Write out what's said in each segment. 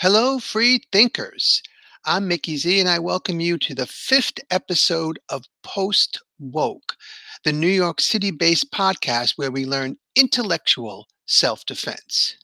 Hello, free thinkers. I'm Mickey Z, and I welcome you to the fifth episode of Post Woke, the New York City based podcast where we learn intellectual self defense.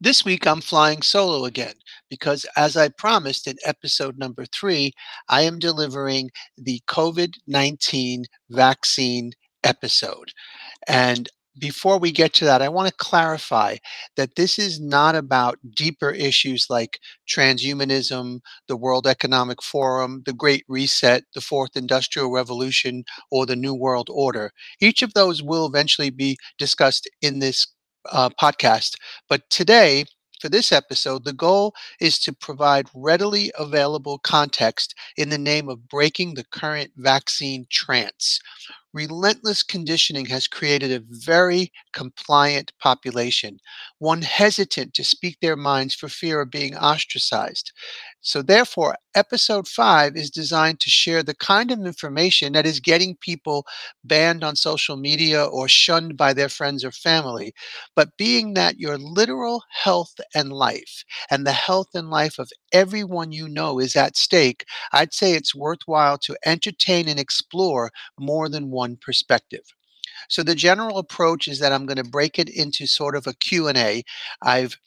This week, I'm flying solo again because, as I promised in episode number three, I am delivering the COVID 19 vaccine episode. And before we get to that, I want to clarify that this is not about deeper issues like transhumanism, the World Economic Forum, the Great Reset, the Fourth Industrial Revolution, or the New World Order. Each of those will eventually be discussed in this uh, podcast. But today, for this episode, the goal is to provide readily available context in the name of breaking the current vaccine trance relentless conditioning has created a very compliant population, one hesitant to speak their minds for fear of being ostracized. So, therefore, episode five is designed to share the kind of information that is getting people banned on social media or shunned by their friends or family. But being that your literal health and life and the health and life of everyone you know is at stake, I'd say it's worthwhile to entertain and explore more than one perspective. So the general approach is that I'm going to break it into sort of a Q&A. I've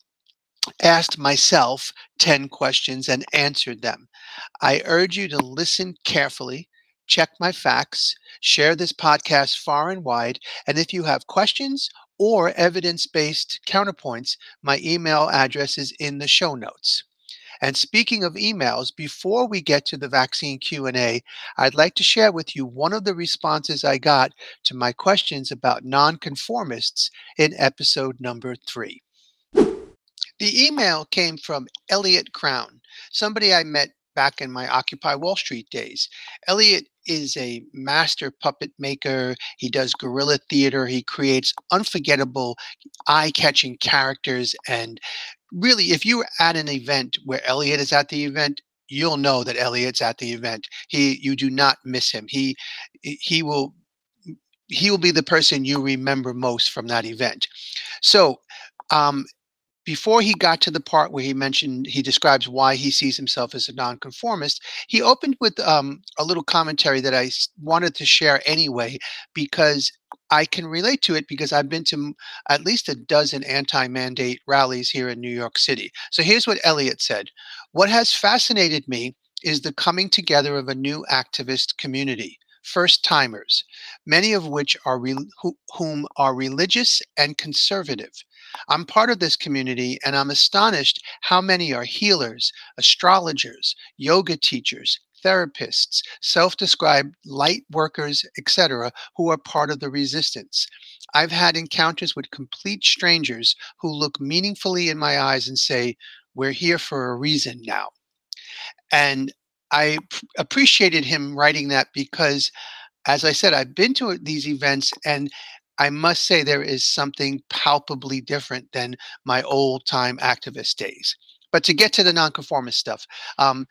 asked myself 10 questions and answered them. I urge you to listen carefully, check my facts, share this podcast far and wide, and if you have questions or evidence-based counterpoints, my email address is in the show notes. And speaking of emails, before we get to the vaccine Q&A, I'd like to share with you one of the responses I got to my questions about nonconformists in episode number 3. The email came from Elliot Crown, somebody I met back in my Occupy Wall Street days. Elliot is a master puppet maker. He does guerrilla theater. He creates unforgettable, eye catching characters. And really, if you're at an event where Elliot is at the event, you'll know that Elliot's at the event. He, you do not miss him. He, he will he will be the person you remember most from that event. So um, before he got to the part where he mentioned he describes why he sees himself as a nonconformist, he opened with um, a little commentary that I wanted to share anyway because I can relate to it because I've been to at least a dozen anti-mandate rallies here in New York City. So here's what Elliot said: "What has fascinated me is the coming together of a new activist community." first timers, many of which are re- whom are religious and conservative. I'm part of this community and I'm astonished how many are healers, astrologers, yoga teachers, therapists, self-described light workers, etc., who are part of the resistance. I've had encounters with complete strangers who look meaningfully in my eyes and say, "We're here for a reason now." And I p- appreciated him writing that because as I said, I've been to these events and I must say there is something palpably different than my old time activist days. But to get to the nonconformist stuff, um,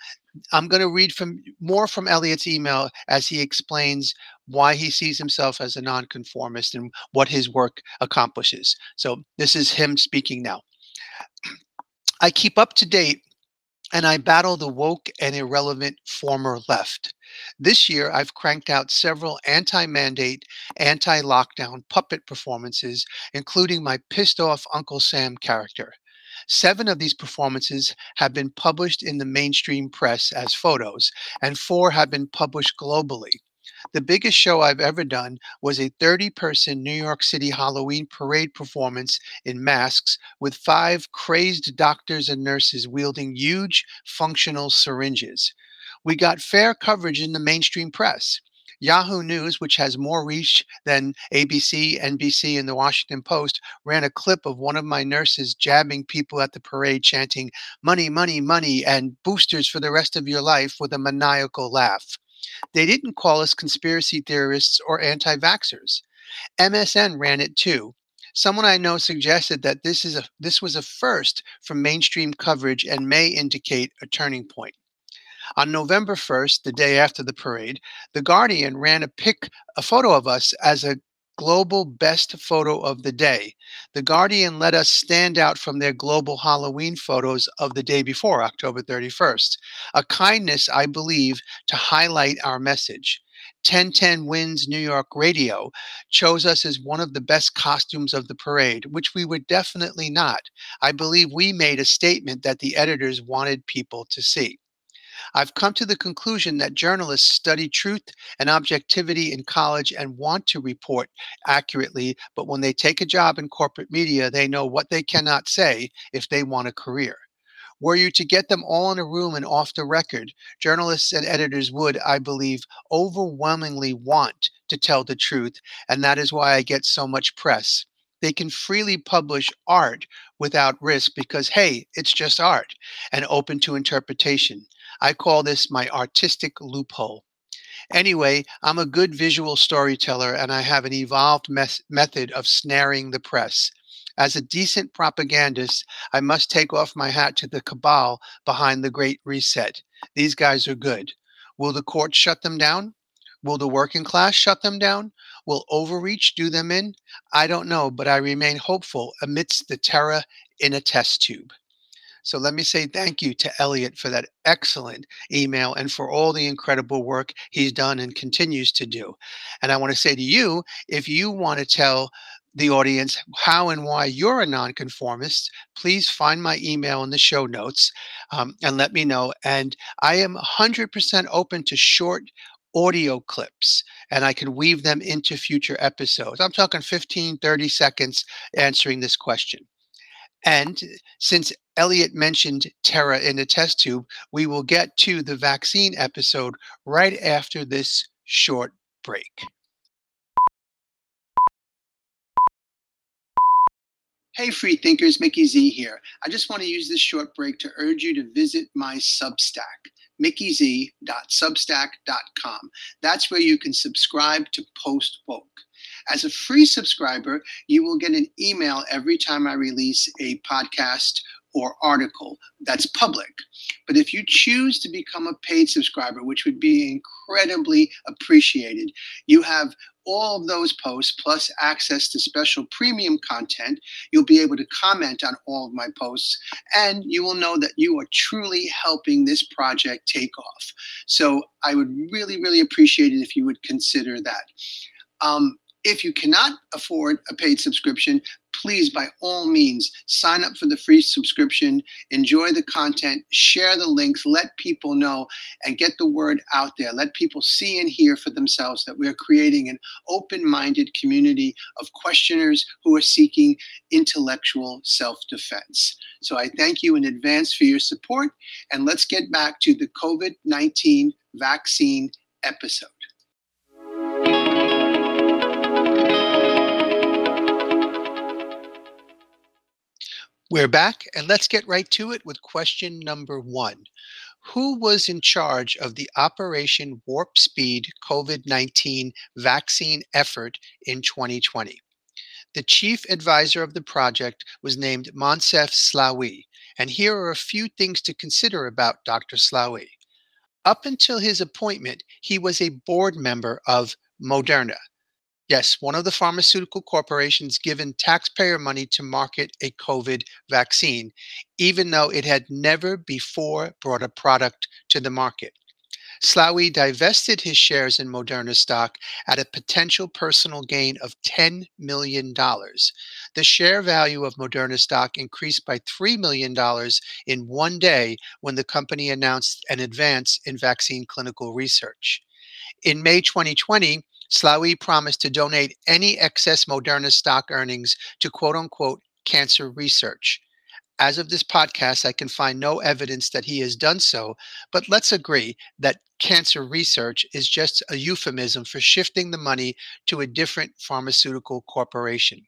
I'm going to read from more from Elliot's email as he explains why he sees himself as a nonconformist and what his work accomplishes. So this is him speaking now. I keep up to date and I battle the woke and irrelevant former left. This year, I've cranked out several anti mandate, anti lockdown puppet performances, including my pissed off Uncle Sam character. Seven of these performances have been published in the mainstream press as photos, and four have been published globally. The biggest show I've ever done was a 30 person New York City Halloween parade performance in masks with five crazed doctors and nurses wielding huge functional syringes. We got fair coverage in the mainstream press. Yahoo News, which has more reach than ABC, NBC, and the Washington Post, ran a clip of one of my nurses jabbing people at the parade, chanting, Money, money, money, and boosters for the rest of your life with a maniacal laugh. They didn't call us conspiracy theorists or anti vaxxers. MSN ran it too. Someone I know suggested that this is a this was a first from mainstream coverage and may indicate a turning point. On November 1st, the day after the parade, The Guardian ran a pic, a photo of us as a global best photo of the day. The Guardian let us stand out from their global Halloween photos of the day before, October 31st. A kindness, I believe, to highlight our message. 1010 Wins New York Radio chose us as one of the best costumes of the parade, which we were definitely not. I believe we made a statement that the editors wanted people to see. I've come to the conclusion that journalists study truth and objectivity in college and want to report accurately, but when they take a job in corporate media, they know what they cannot say if they want a career. Were you to get them all in a room and off the record, journalists and editors would, I believe, overwhelmingly want to tell the truth, and that is why I get so much press. They can freely publish art without risk because, hey, it's just art and open to interpretation. I call this my artistic loophole. Anyway, I'm a good visual storyteller and I have an evolved mes- method of snaring the press. As a decent propagandist, I must take off my hat to the cabal behind the Great Reset. These guys are good. Will the courts shut them down? Will the working class shut them down? Will overreach do them in? I don't know, but I remain hopeful amidst the terror in a test tube. So let me say thank you to Elliot for that excellent email and for all the incredible work he's done and continues to do. And I want to say to you, if you want to tell the audience how and why you're a nonconformist, please find my email in the show notes um, and let me know. And I am 100% open to short audio clips and I can weave them into future episodes. I'm talking 15, 30 seconds answering this question. And since Elliot mentioned Terra in the test tube, we will get to the vaccine episode right after this short break. Hey, free thinkers, Mickey Z here. I just want to use this short break to urge you to visit my Substack, mickeyz.substack.com. That's where you can subscribe to Post Woke. As a free subscriber, you will get an email every time I release a podcast or article that's public. But if you choose to become a paid subscriber, which would be incredibly appreciated, you have all of those posts plus access to special premium content. You'll be able to comment on all of my posts, and you will know that you are truly helping this project take off. So I would really, really appreciate it if you would consider that. Um, if you cannot afford a paid subscription, please, by all means, sign up for the free subscription, enjoy the content, share the links, let people know, and get the word out there. Let people see and hear for themselves that we're creating an open minded community of questioners who are seeking intellectual self defense. So I thank you in advance for your support, and let's get back to the COVID 19 vaccine episode. We're back, and let's get right to it with question number one. Who was in charge of the Operation Warp Speed COVID 19 vaccine effort in 2020? The chief advisor of the project was named Moncef Slaoui, and here are a few things to consider about Dr. Slaoui. Up until his appointment, he was a board member of Moderna, Yes, one of the pharmaceutical corporations given taxpayer money to market a COVID vaccine, even though it had never before brought a product to the market. Slaoui divested his shares in Moderna stock at a potential personal gain of $10 million. The share value of Moderna stock increased by $3 million in one day when the company announced an advance in vaccine clinical research. In May 2020, Slaoui promised to donate any excess Moderna stock earnings to quote unquote cancer research. As of this podcast, I can find no evidence that he has done so, but let's agree that cancer research is just a euphemism for shifting the money to a different pharmaceutical corporation.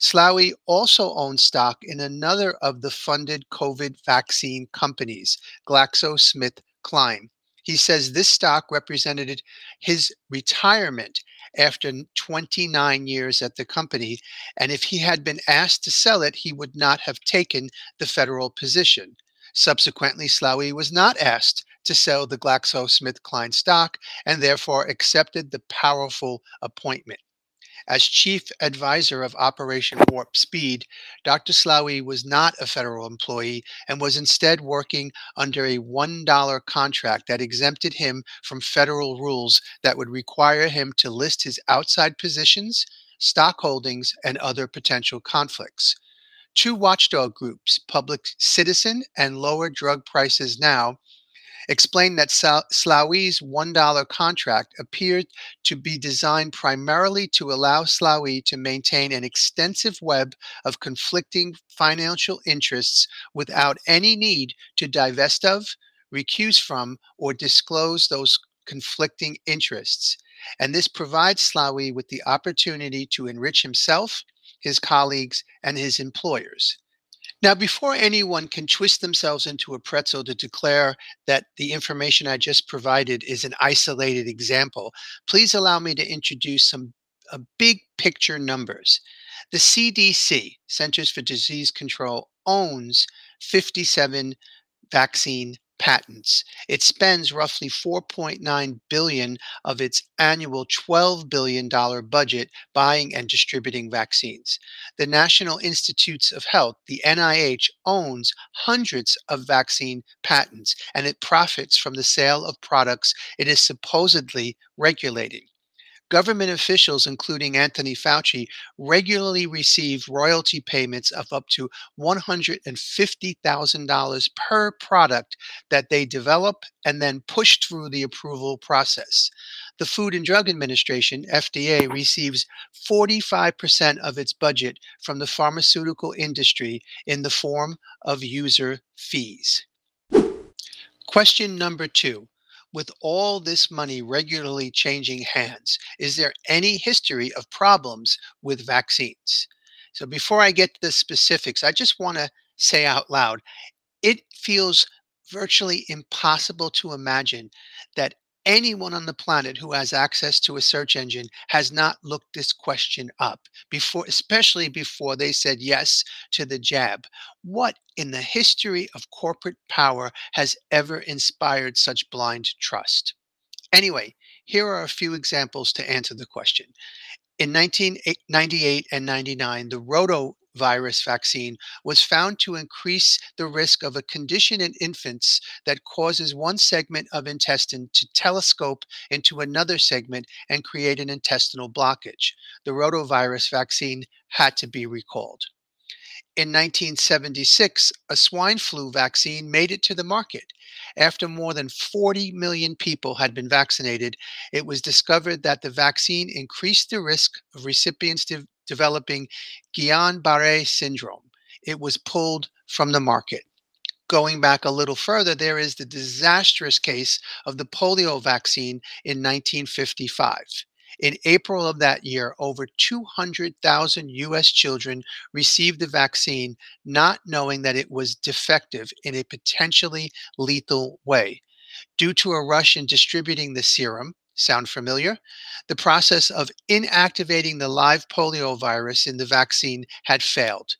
Slaoui also owns stock in another of the funded COVID vaccine companies, GlaxoSmithKline. He says this stock represented his retirement after 29 years at the company. And if he had been asked to sell it, he would not have taken the federal position. Subsequently, Slaoui was not asked to sell the GlaxoSmithKline stock and therefore accepted the powerful appointment. As chief advisor of Operation Warp Speed, Dr. Slaoui was not a federal employee and was instead working under a $1 contract that exempted him from federal rules that would require him to list his outside positions, stock holdings, and other potential conflicts. Two watchdog groups, Public Citizen and Lower Drug Prices Now, explained that Slaoui's $1 contract appeared to be designed primarily to allow Slaoui to maintain an extensive web of conflicting financial interests without any need to divest of, recuse from, or disclose those conflicting interests. And this provides Slaoui with the opportunity to enrich himself, his colleagues, and his employers. Now, before anyone can twist themselves into a pretzel to declare that the information I just provided is an isolated example, please allow me to introduce some uh, big picture numbers. The CDC, Centers for Disease Control, owns 57 vaccine patents. It spends roughly 4.9 billion of its annual 12 billion dollar budget buying and distributing vaccines. The National Institutes of Health, the NIH, owns hundreds of vaccine patents and it profits from the sale of products it is supposedly regulating. Government officials, including Anthony Fauci, regularly receive royalty payments of up to $150,000 per product that they develop and then push through the approval process. The Food and Drug Administration, FDA, receives 45% of its budget from the pharmaceutical industry in the form of user fees. Question number two with all this money regularly changing hands, is there any history of problems with vaccines? So before I get to the specifics, I just want to say out loud it feels virtually impossible to imagine that anyone on the planet who has access to a search engine has not looked this question up before especially before they said yes to the jab. What in the history of corporate power has ever inspired such blind trust? Anyway here are a few examples to answer the question. In 1998 and 99 the roto virus vaccine was found to increase the risk of a condition in infants that causes one segment of intestine to telescope into another segment and create an intestinal blockage. The rotavirus vaccine had to be recalled. In 1976, a swine flu vaccine made it to the market. After more than 40 million people had been vaccinated, it was discovered that the vaccine increased the risk of recipients de- developing Guillain Barre syndrome. It was pulled from the market. Going back a little further, there is the disastrous case of the polio vaccine in 1955. In April of that year, over 200,000 US children received the vaccine, not knowing that it was defective in a potentially lethal way. Due to a rush in distributing the serum, sound familiar? The process of inactivating the live polio virus in the vaccine had failed.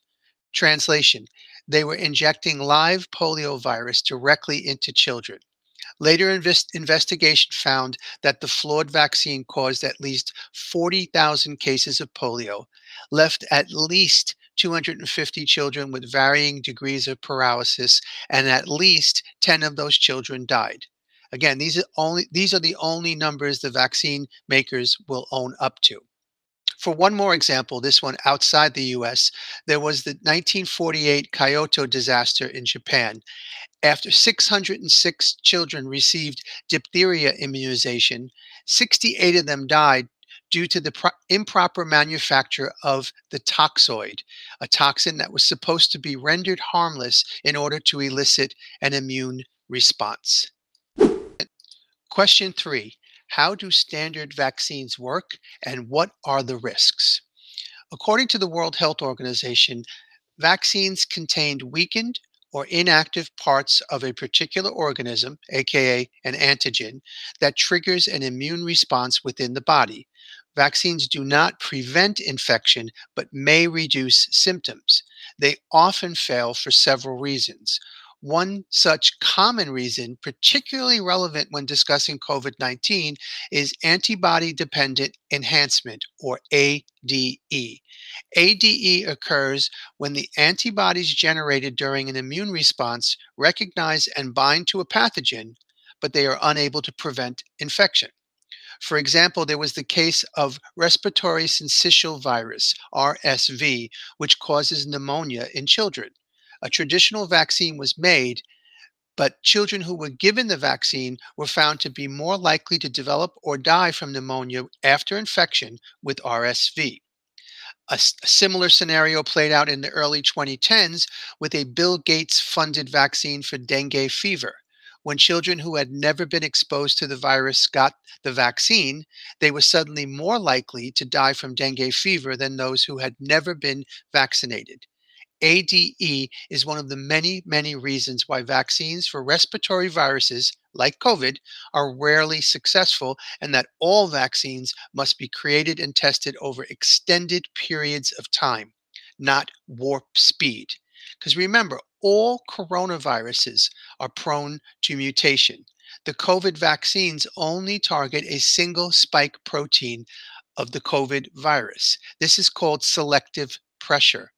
Translation They were injecting live polio virus directly into children. Later invest- investigation found that the flawed vaccine caused at least 40,000 cases of polio, left at least 250 children with varying degrees of paralysis, and at least 10 of those children died. Again, these are only these are the only numbers the vaccine makers will own up to. For one more example, this one outside the US, there was the 1948 Kyoto disaster in Japan, after 606 children received diphtheria immunization, 68 of them died due to the pro- improper manufacture of the toxoid, a toxin that was supposed to be rendered harmless in order to elicit an immune response. Question three How do standard vaccines work and what are the risks? According to the World Health Organization, vaccines contained weakened or inactive parts of a particular organism, aka an antigen, that triggers an immune response within the body. Vaccines do not prevent infection, but may reduce symptoms. They often fail for several reasons. One such common reason, particularly relevant when discussing COVID 19, is antibody dependent enhancement, or ADE. ADE occurs when the antibodies generated during an immune response recognize and bind to a pathogen, but they are unable to prevent infection. For example, there was the case of respiratory syncytial virus, RSV, which causes pneumonia in children. A traditional vaccine was made, but children who were given the vaccine were found to be more likely to develop or die from pneumonia after infection with RSV. A, similar scenario played out in the early 2010s with a Bill Gates funded vaccine for dengue fever when children who had never been exposed to the virus got the vaccine, they were suddenly more likely to die from dengue fever than those who had never been vaccinated. ADE is one of the many, many reasons why vaccines for respiratory viruses like COVID are rarely successful, and that all vaccines must be created and tested over extended periods of time, not warp speed. Because remember, all coronaviruses are prone to mutation. The COVID vaccines only target a single spike protein of the COVID virus. This is called selective pressure.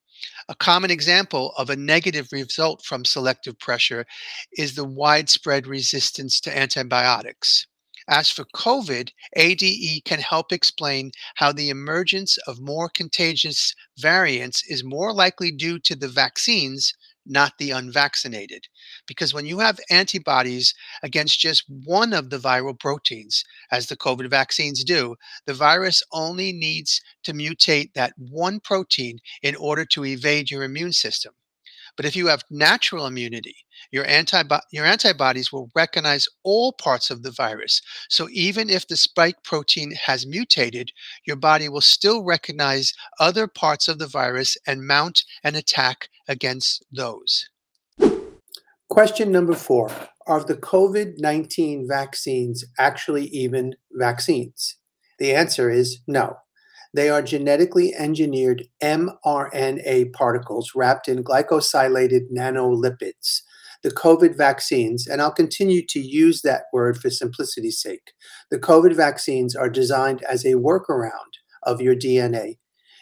A common example of a negative result from selective pressure is the widespread resistance to antibiotics. As for COVID, ADE can help explain how the emergence of more contagious variants is more likely due to the vaccines, not the unvaccinated. Because when you have antibodies against just one of the viral proteins, as the COVID vaccines do, the virus only needs to mutate that one protein in order to evade your immune system. But if you have natural immunity, your, antibo- your antibodies will recognize all parts of the virus. So even if the spike protein has mutated, your body will still recognize other parts of the virus and mount an attack against those. Question number four Are the COVID 19 vaccines actually even vaccines? The answer is no. They are genetically engineered mRNA particles wrapped in glycosylated nanolipids. The COVID vaccines, and I'll continue to use that word for simplicity's sake, the COVID vaccines are designed as a workaround of your DNA.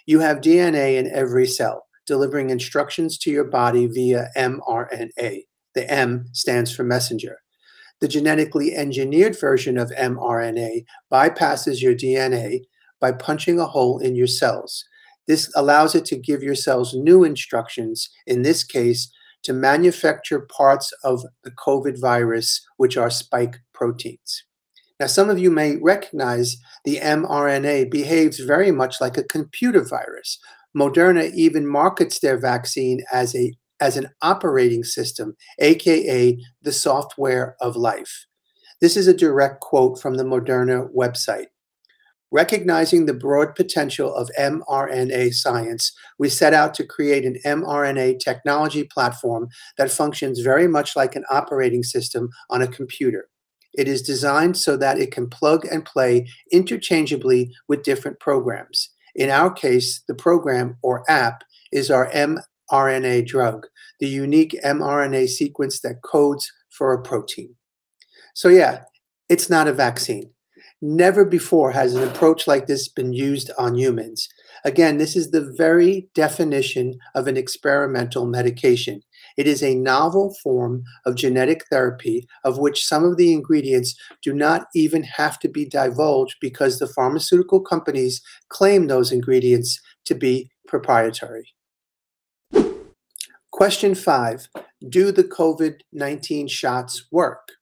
You have DNA in every cell, delivering instructions to your body via mRNA. The M stands for messenger. The genetically engineered version of mRNA bypasses your DNA by punching a hole in your cells. This allows it to give your cells new instructions, in this case, to manufacture parts of the COVID virus, which are spike proteins. Now, some of you may recognize the mRNA behaves very much like a computer virus. Moderna even markets their vaccine as, a, as an operating system, aka the software of life. This is a direct quote from the Moderna website. Recognizing the broad potential of mRNA science, we set out to create an mRNA technology platform that functions very much like an operating system on a computer. It is designed so that it can plug and play interchangeably with different programs. In our case, the program or app is our mRNA drug, the unique mRNA sequence that codes for a protein. So, yeah, it's not a vaccine. Never before has an approach like this been used on humans. Again, this is the very definition of an experimental medication. It is a novel form of genetic therapy of which some of the ingredients do not even have to be divulged because the pharmaceutical companies claim those ingredients to be proprietary. Question five Do the COVID 19 shots work?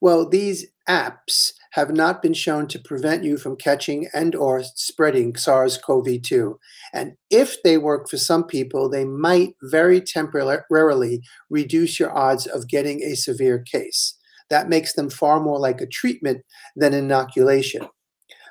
Well, these apps have not been shown to prevent you from catching and or spreading SARS-CoV-2. And if they work for some people, they might very temporarily reduce your odds of getting a severe case. That makes them far more like a treatment than inoculation.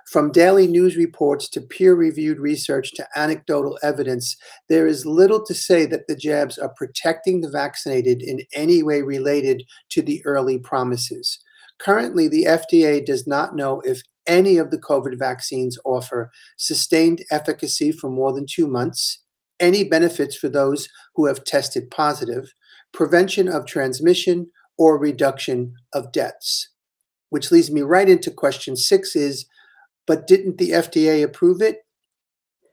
From daily news reports to peer reviewed research to anecdotal evidence, there is little to say that the jabs are protecting the vaccinated in any way related to the early promises. Currently, the FDA does not know if any of the COVID vaccines offer sustained efficacy for more than two months, any benefits for those who have tested positive, prevention of transmission, or reduction of deaths. Which leads me right into question six is, but didn't the FDA approve it?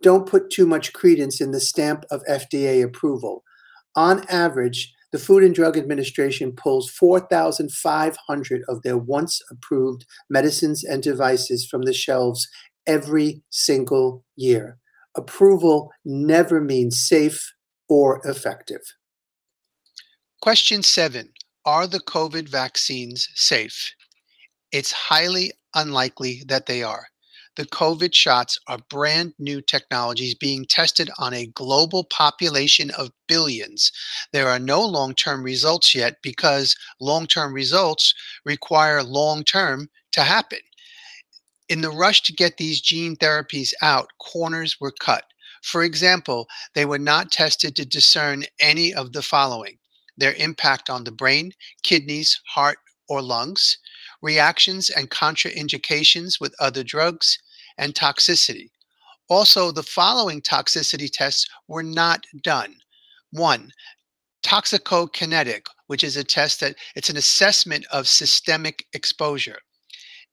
Don't put too much credence in the stamp of FDA approval. On average, the Food and Drug Administration pulls 4,500 of their once approved medicines and devices from the shelves every single year. Approval never means safe or effective. Question seven Are the COVID vaccines safe? It's highly unlikely that they are. The COVID shots are brand new technologies being tested on a global population of billions. There are no long term results yet because long term results require long term to happen. In the rush to get these gene therapies out, corners were cut. For example, they were not tested to discern any of the following their impact on the brain, kidneys, heart, or lungs, reactions and contraindications with other drugs, and toxicity. Also, the following toxicity tests were not done. One, toxicokinetic, which is a test that it's an assessment of systemic exposure.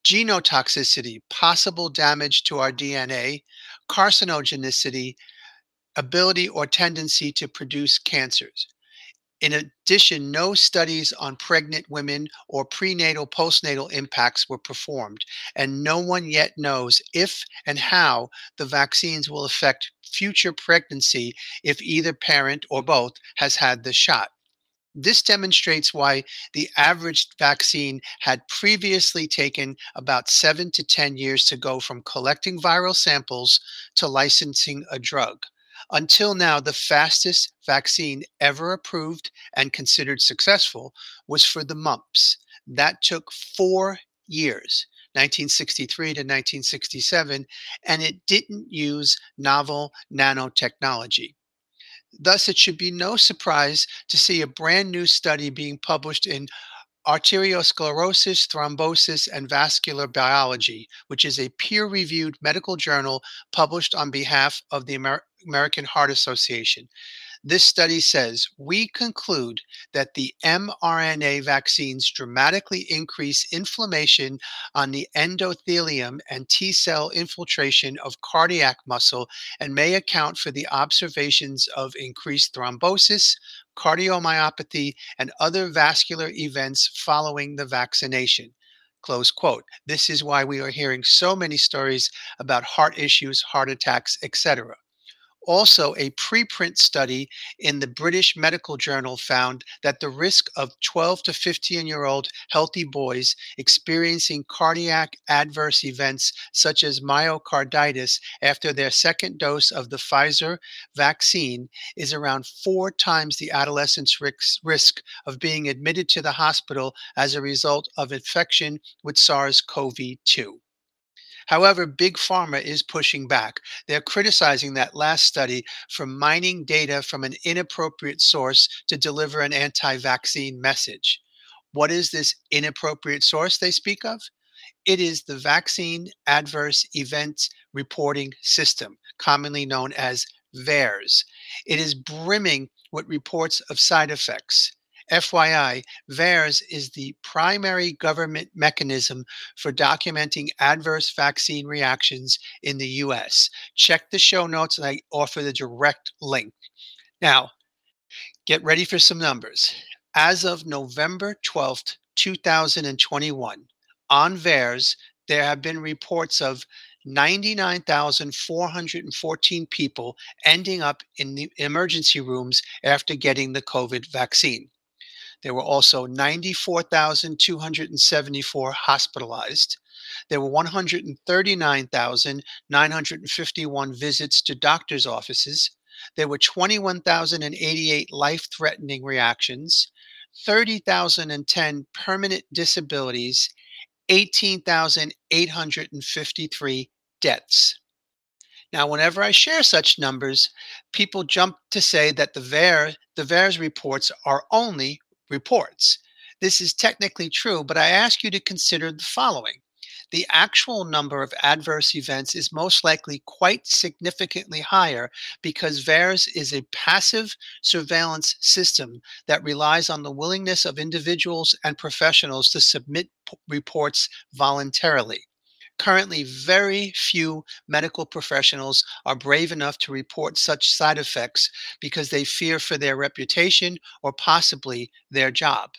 Genotoxicity, possible damage to our DNA, carcinogenicity, ability or tendency to produce cancers. In addition, no studies on pregnant women or prenatal postnatal impacts were performed, and no one yet knows if and how the vaccines will affect future pregnancy if either parent or both has had the shot. This demonstrates why the average vaccine had previously taken about seven to 10 years to go from collecting viral samples to licensing a drug. Until now, the fastest vaccine ever approved and considered successful was for the mumps. That took four years. 1963 to 1967, and it didn't use novel nanotechnology. Thus, it should be no surprise to see a brand new study being published in Arteriosclerosis, Thrombosis, and Vascular Biology, which is a peer reviewed medical journal published on behalf of the Amer- American Heart Association. This study says we conclude that the mRNA vaccines dramatically increase inflammation on the endothelium and T cell infiltration of cardiac muscle and may account for the observations of increased thrombosis, cardiomyopathy, and other vascular events following the vaccination. Close quote. This is why we are hearing so many stories about heart issues, heart attacks, etc. Also, a preprint study in the British Medical Journal found that the risk of 12 to 15 year old healthy boys experiencing cardiac adverse events such as myocarditis after their second dose of the Pfizer vaccine is around four times the adolescent's risk of being admitted to the hospital as a result of infection with SARS CoV 2. However, Big Pharma is pushing back. They're criticizing that last study for mining data from an inappropriate source to deliver an anti vaccine message. What is this inappropriate source they speak of? It is the Vaccine Adverse Events Reporting System, commonly known as VAERS. It is brimming with reports of side effects. FYI, VAERS is the primary government mechanism for documenting adverse vaccine reactions in the US. Check the show notes and I offer the direct link. Now, get ready for some numbers. As of November 12th, 2021, on VAERS, there have been reports of 99,414 people ending up in the emergency rooms after getting the COVID vaccine. There were also 94,274 hospitalized. There were 139,951 visits to doctors' offices. There were 21,088 life threatening reactions, 30,010 permanent disabilities, 18,853 deaths. Now, whenever I share such numbers, people jump to say that the VAER, the VAERS reports are only reports. This is technically true, but I ask you to consider the following. the actual number of adverse events is most likely quite significantly higher because VAERS is a passive surveillance system that relies on the willingness of individuals and professionals to submit p- reports voluntarily. Currently, very few medical professionals are brave enough to report such side effects because they fear for their reputation or possibly their job.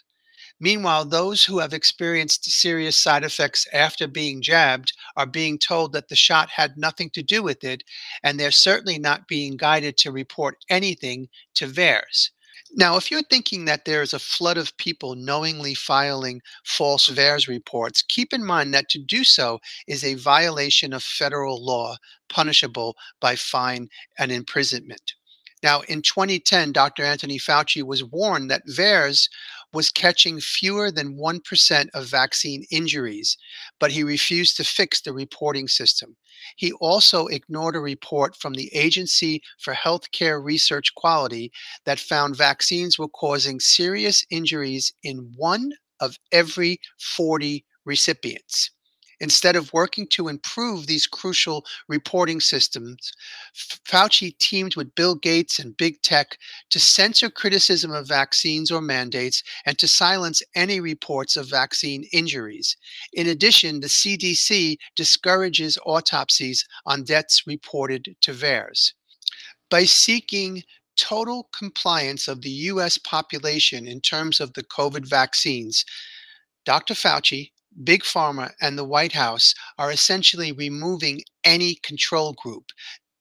Meanwhile, those who have experienced serious side effects after being jabbed are being told that the shot had nothing to do with it, and they're certainly not being guided to report anything to VAERS. Now, if you're thinking that there is a flood of people knowingly filing false VAERS reports, keep in mind that to do so is a violation of federal law, punishable by fine and imprisonment. Now, in 2010, Dr. Anthony Fauci was warned that VAERS was catching fewer than 1% of vaccine injuries, but he refused to fix the reporting system. He also ignored a report from the Agency for Healthcare Research Quality that found vaccines were causing serious injuries in one of every 40 recipients. Instead of working to improve these crucial reporting systems, Fauci teamed with Bill Gates and big tech to censor criticism of vaccines or mandates and to silence any reports of vaccine injuries. In addition, the CDC discourages autopsies on deaths reported to VAERS. By seeking total compliance of the US population in terms of the COVID vaccines, Dr. Fauci Big Pharma and the White House are essentially removing any control group.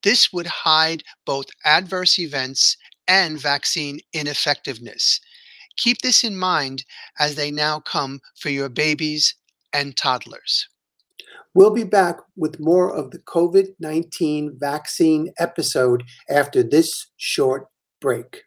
This would hide both adverse events and vaccine ineffectiveness. Keep this in mind as they now come for your babies and toddlers. We'll be back with more of the COVID 19 vaccine episode after this short break.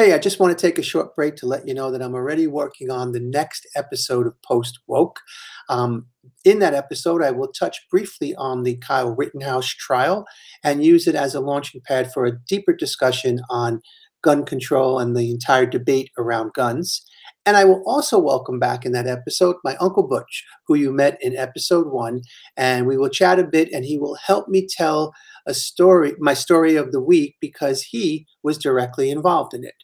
Hey, I just want to take a short break to let you know that I'm already working on the next episode of Post Woke. Um, in that episode, I will touch briefly on the Kyle Rittenhouse trial and use it as a launching pad for a deeper discussion on gun control and the entire debate around guns. And I will also welcome back in that episode my Uncle Butch, who you met in episode one. And we will chat a bit and he will help me tell a story, my story of the week, because he was directly involved in it.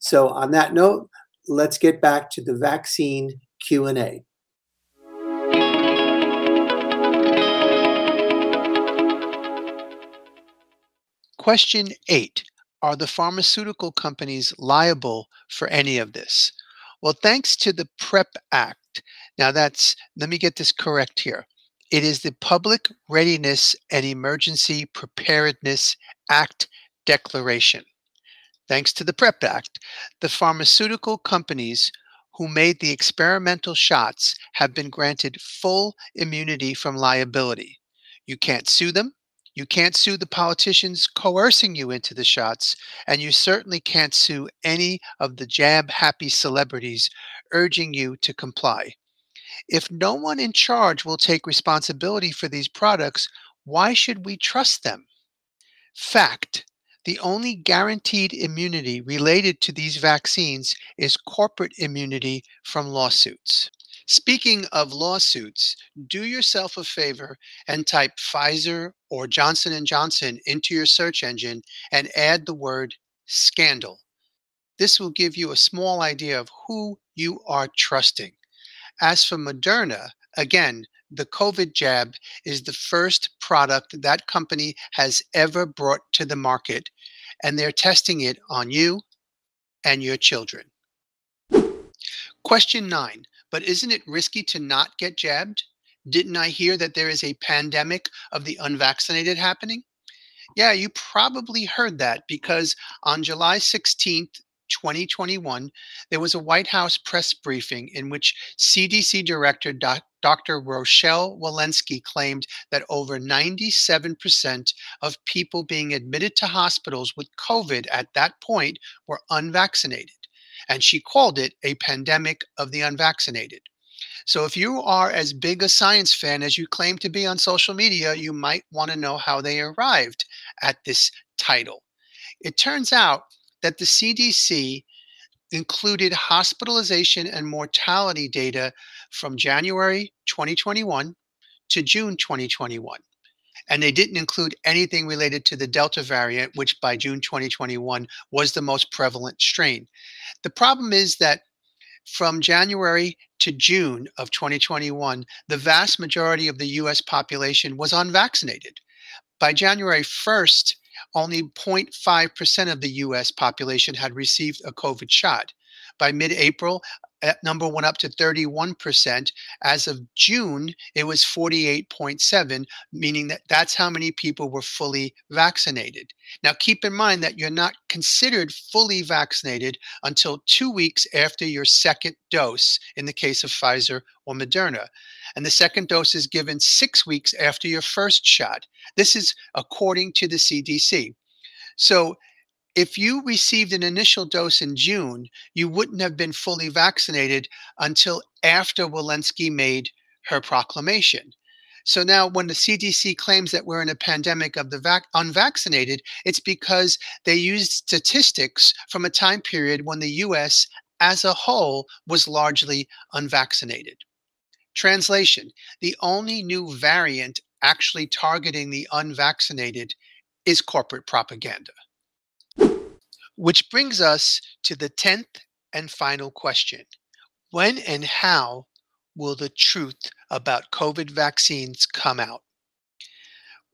So on that note, let's get back to the vaccine Q&A. Question 8. Are the pharmaceutical companies liable for any of this? Well, thanks to the PrEP Act. Now that's let me get this correct here. It is the Public Readiness and Emergency Preparedness Act Declaration. Thanks to the PrEP Act, the pharmaceutical companies who made the experimental shots have been granted full immunity from liability. You can't sue them. You can't sue the politicians coercing you into the shots, and you certainly can't sue any of the jab happy celebrities urging you to comply. If no one in charge will take responsibility for these products, why should we trust them? Fact the only guaranteed immunity related to these vaccines is corporate immunity from lawsuits. Speaking of lawsuits, do yourself a favor and type Pfizer or Johnson & Johnson into your search engine and add the word scandal. This will give you a small idea of who you are trusting. As for Moderna, again, the COVID jab is the first product that company has ever brought to the market, and they're testing it on you and your children. Question nine, but isn't it risky to not get jabbed? Didn't I hear that there is a pandemic of the unvaccinated happening? Yeah, you probably heard that because on July 16th, 2021, there was a White House press briefing in which CDC Director Doc, Dr. Rochelle Walensky claimed that over 97% of people being admitted to hospitals with COVID at that point were unvaccinated. And she called it a pandemic of the unvaccinated. So, if you are as big a science fan as you claim to be on social media, you might want to know how they arrived at this title. It turns out that the CDC included hospitalization and mortality data from January 2021 to June 2021. And they didn't include anything related to the Delta variant, which by June 2021 was the most prevalent strain. The problem is that from January to June of 2021, the vast majority of the US population was unvaccinated. By January 1st, only 0.5% of the US population had received a COVID shot. By mid April, that uh, number went up to 31%. As of June, it was 48.7, meaning that that's how many people were fully vaccinated. Now, keep in mind that you're not considered fully vaccinated until two weeks after your second dose in the case of Pfizer or Moderna. And the second dose is given six weeks after your first shot. This is according to the CDC. So if you received an initial dose in June, you wouldn't have been fully vaccinated until after Walensky made her proclamation. So now, when the CDC claims that we're in a pandemic of the vac- unvaccinated, it's because they used statistics from a time period when the US as a whole was largely unvaccinated. Translation The only new variant actually targeting the unvaccinated is corporate propaganda. Which brings us to the 10th and final question When and how will the truth about COVID vaccines come out?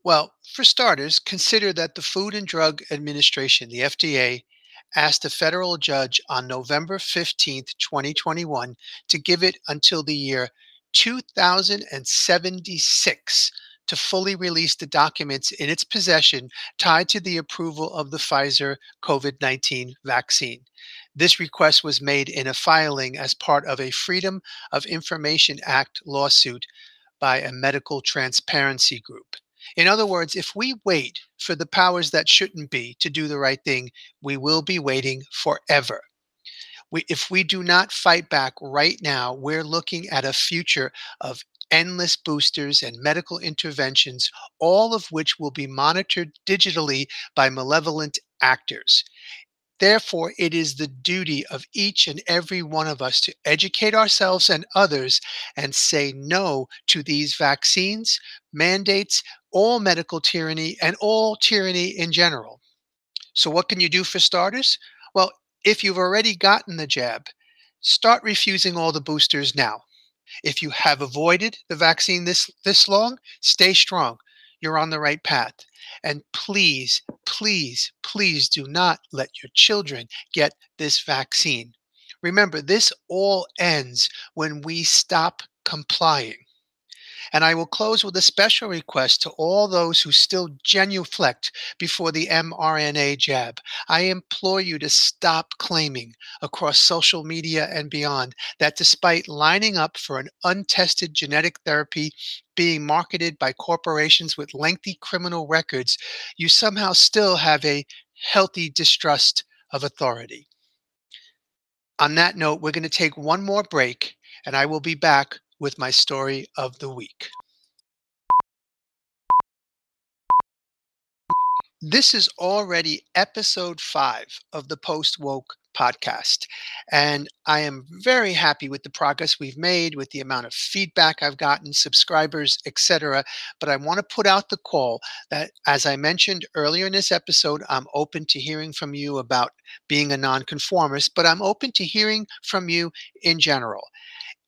Well, for starters, consider that the Food and Drug Administration, the FDA, asked a federal judge on November 15, 2021, to give it until the year 2076 to fully release the documents in its possession tied to the approval of the Pfizer COVID 19 vaccine. This request was made in a filing as part of a Freedom of Information Act lawsuit by a medical transparency group. In other words, if we wait for the powers that shouldn't be to do the right thing, we will be waiting forever. We, if we do not fight back right now, we're looking at a future of endless boosters and medical interventions, all of which will be monitored digitally by malevolent actors. Therefore, it is the duty of each and every one of us to educate ourselves and others and say no to these vaccines, mandates, all medical tyranny, and all tyranny in general. So, what can you do for starters? Well, if you've already gotten the jab, start refusing all the boosters now. If you have avoided the vaccine this this long, stay strong. You're on the right path. And please, please, please do not let your children get this vaccine. Remember, this all ends when we stop complying. And I will close with a special request to all those who still genuflect before the mRNA jab. I implore you to stop claiming across social media and beyond that despite lining up for an untested genetic therapy being marketed by corporations with lengthy criminal records, you somehow still have a healthy distrust of authority. On that note, we're going to take one more break, and I will be back with my story of the week. This is already episode five of the Post Woke podcast. And I am very happy with the progress we've made, with the amount of feedback I've gotten, subscribers, etc. But I want to put out the call that, as I mentioned earlier in this episode, I'm open to hearing from you about being a nonconformist, but I'm open to hearing from you in general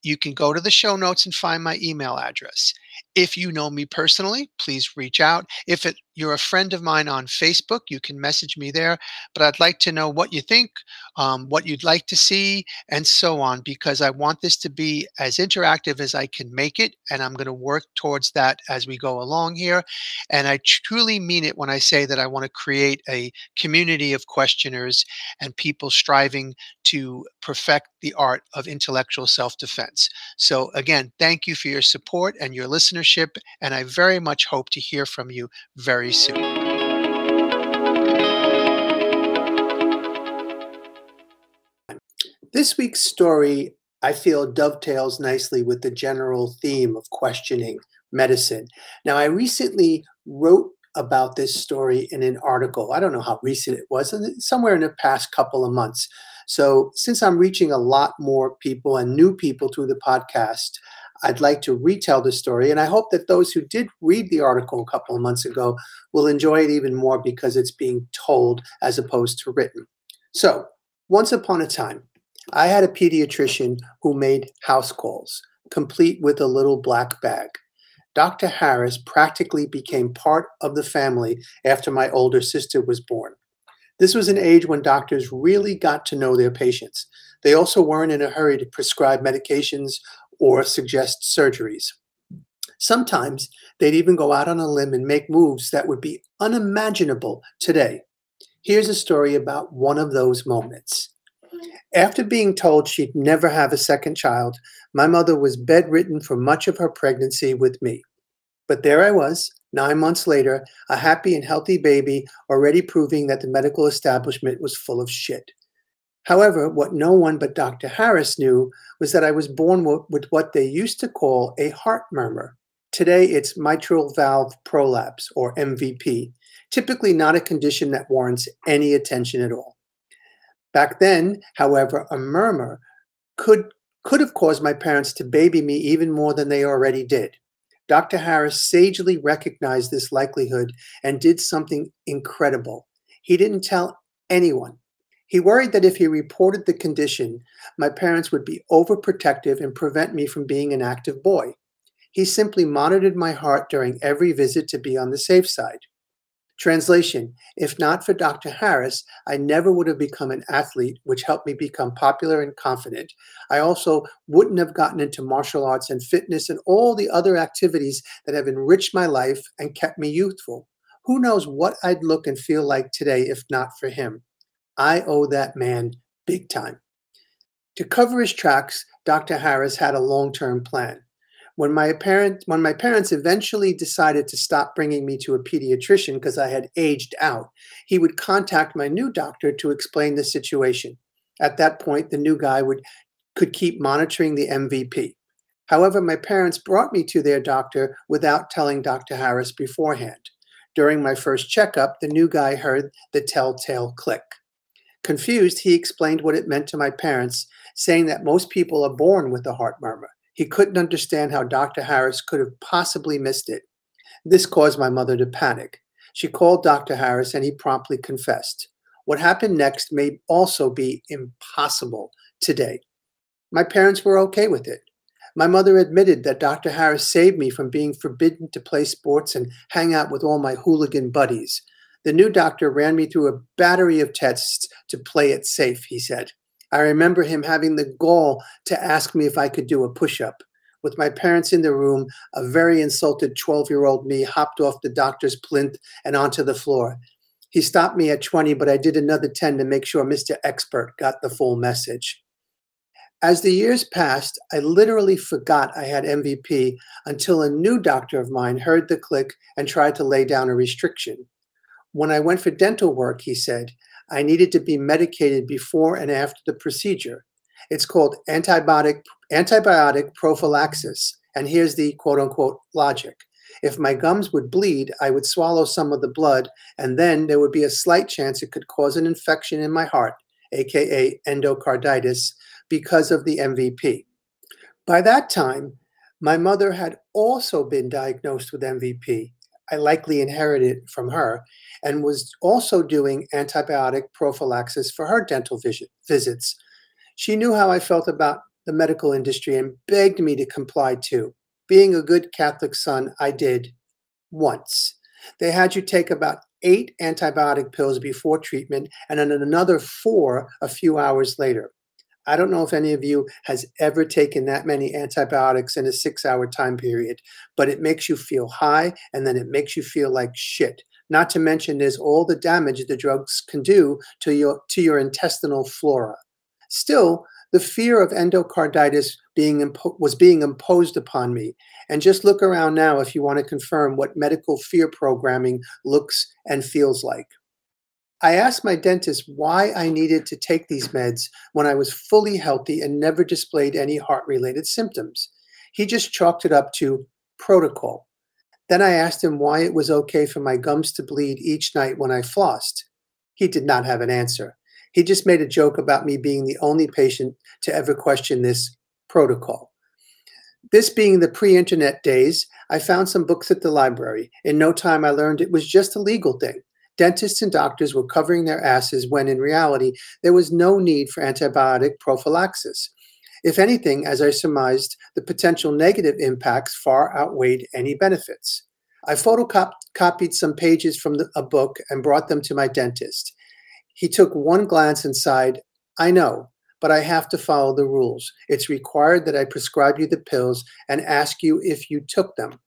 you can go to the show notes and find my email address. If you know me personally, please reach out. If it, you're a friend of mine on Facebook, you can message me there. But I'd like to know what you think, um, what you'd like to see, and so on, because I want this to be as interactive as I can make it. And I'm going to work towards that as we go along here. And I truly mean it when I say that I want to create a community of questioners and people striving to perfect the art of intellectual self defense. So, again, thank you for your support and your listenership. And I very much hope to hear from you very soon. This week's story, I feel, dovetails nicely with the general theme of questioning medicine. Now, I recently wrote about this story in an article. I don't know how recent it was, somewhere in the past couple of months. So, since I'm reaching a lot more people and new people through the podcast, I'd like to retell the story. And I hope that those who did read the article a couple of months ago will enjoy it even more because it's being told as opposed to written. So, once upon a time, I had a pediatrician who made house calls, complete with a little black bag. Dr. Harris practically became part of the family after my older sister was born. This was an age when doctors really got to know their patients. They also weren't in a hurry to prescribe medications or suggest surgeries. Sometimes they'd even go out on a limb and make moves that would be unimaginable today. Here's a story about one of those moments. After being told she'd never have a second child, my mother was bedridden for much of her pregnancy with me. But there I was, nine months later, a happy and healthy baby, already proving that the medical establishment was full of shit. However, what no one but Dr. Harris knew was that I was born with what they used to call a heart murmur. Today, it's mitral valve prolapse, or MVP, typically not a condition that warrants any attention at all. Back then, however, a murmur could, could have caused my parents to baby me even more than they already did. Dr. Harris sagely recognized this likelihood and did something incredible. He didn't tell anyone. He worried that if he reported the condition, my parents would be overprotective and prevent me from being an active boy. He simply monitored my heart during every visit to be on the safe side. Translation If not for Dr. Harris, I never would have become an athlete, which helped me become popular and confident. I also wouldn't have gotten into martial arts and fitness and all the other activities that have enriched my life and kept me youthful. Who knows what I'd look and feel like today if not for him? I owe that man big time. To cover his tracks, Dr. Harris had a long term plan. When my parent, when my parents eventually decided to stop bringing me to a pediatrician because I had aged out, he would contact my new doctor to explain the situation. At that point, the new guy would could keep monitoring the MVP. However, my parents brought me to their doctor without telling Dr. Harris beforehand. During my first checkup, the new guy heard the telltale click. Confused, he explained what it meant to my parents, saying that most people are born with a heart murmur. He couldn't understand how Dr. Harris could have possibly missed it. This caused my mother to panic. She called Dr. Harris and he promptly confessed. What happened next may also be impossible today. My parents were okay with it. My mother admitted that Dr. Harris saved me from being forbidden to play sports and hang out with all my hooligan buddies. The new doctor ran me through a battery of tests to play it safe, he said. I remember him having the gall to ask me if I could do a push up. With my parents in the room, a very insulted 12 year old me hopped off the doctor's plinth and onto the floor. He stopped me at 20, but I did another 10 to make sure Mr. Expert got the full message. As the years passed, I literally forgot I had MVP until a new doctor of mine heard the click and tried to lay down a restriction. When I went for dental work, he said, I needed to be medicated before and after the procedure. It's called antibiotic, antibiotic prophylaxis. And here's the quote unquote logic. If my gums would bleed, I would swallow some of the blood, and then there would be a slight chance it could cause an infection in my heart, aka endocarditis, because of the MVP. By that time, my mother had also been diagnosed with MVP, I likely inherited from her, and was also doing antibiotic prophylaxis for her dental visit, visits. She knew how I felt about the medical industry and begged me to comply too. Being a good Catholic son, I did once. They had you take about eight antibiotic pills before treatment and then another four a few hours later. I don't know if any of you has ever taken that many antibiotics in a six hour time period, but it makes you feel high and then it makes you feel like shit. Not to mention there's all the damage the drugs can do to your to your intestinal flora. Still, the fear of endocarditis being impo- was being imposed upon me. And just look around now if you want to confirm what medical fear programming looks and feels like. I asked my dentist why I needed to take these meds when I was fully healthy and never displayed any heart related symptoms. He just chalked it up to protocol. Then I asked him why it was okay for my gums to bleed each night when I flossed. He did not have an answer. He just made a joke about me being the only patient to ever question this protocol. This being the pre internet days, I found some books at the library. In no time, I learned it was just a legal thing. Dentists and doctors were covering their asses when in reality, there was no need for antibiotic prophylaxis. If anything, as I surmised, the potential negative impacts far outweighed any benefits. I photocopied some pages from the, a book and brought them to my dentist. He took one glance and sighed, I know, but I have to follow the rules. It's required that I prescribe you the pills and ask you if you took them.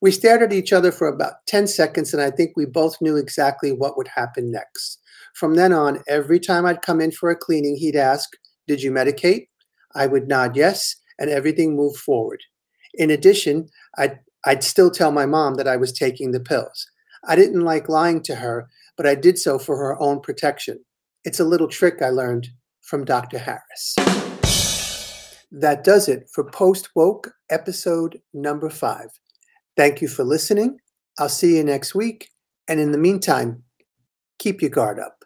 We stared at each other for about 10 seconds, and I think we both knew exactly what would happen next. From then on, every time I'd come in for a cleaning, he'd ask, Did you medicate? I would nod yes, and everything moved forward. In addition, I'd, I'd still tell my mom that I was taking the pills. I didn't like lying to her, but I did so for her own protection. It's a little trick I learned from Dr. Harris. That does it for Post Woke episode number five. Thank you for listening. I'll see you next week. And in the meantime, keep your guard up.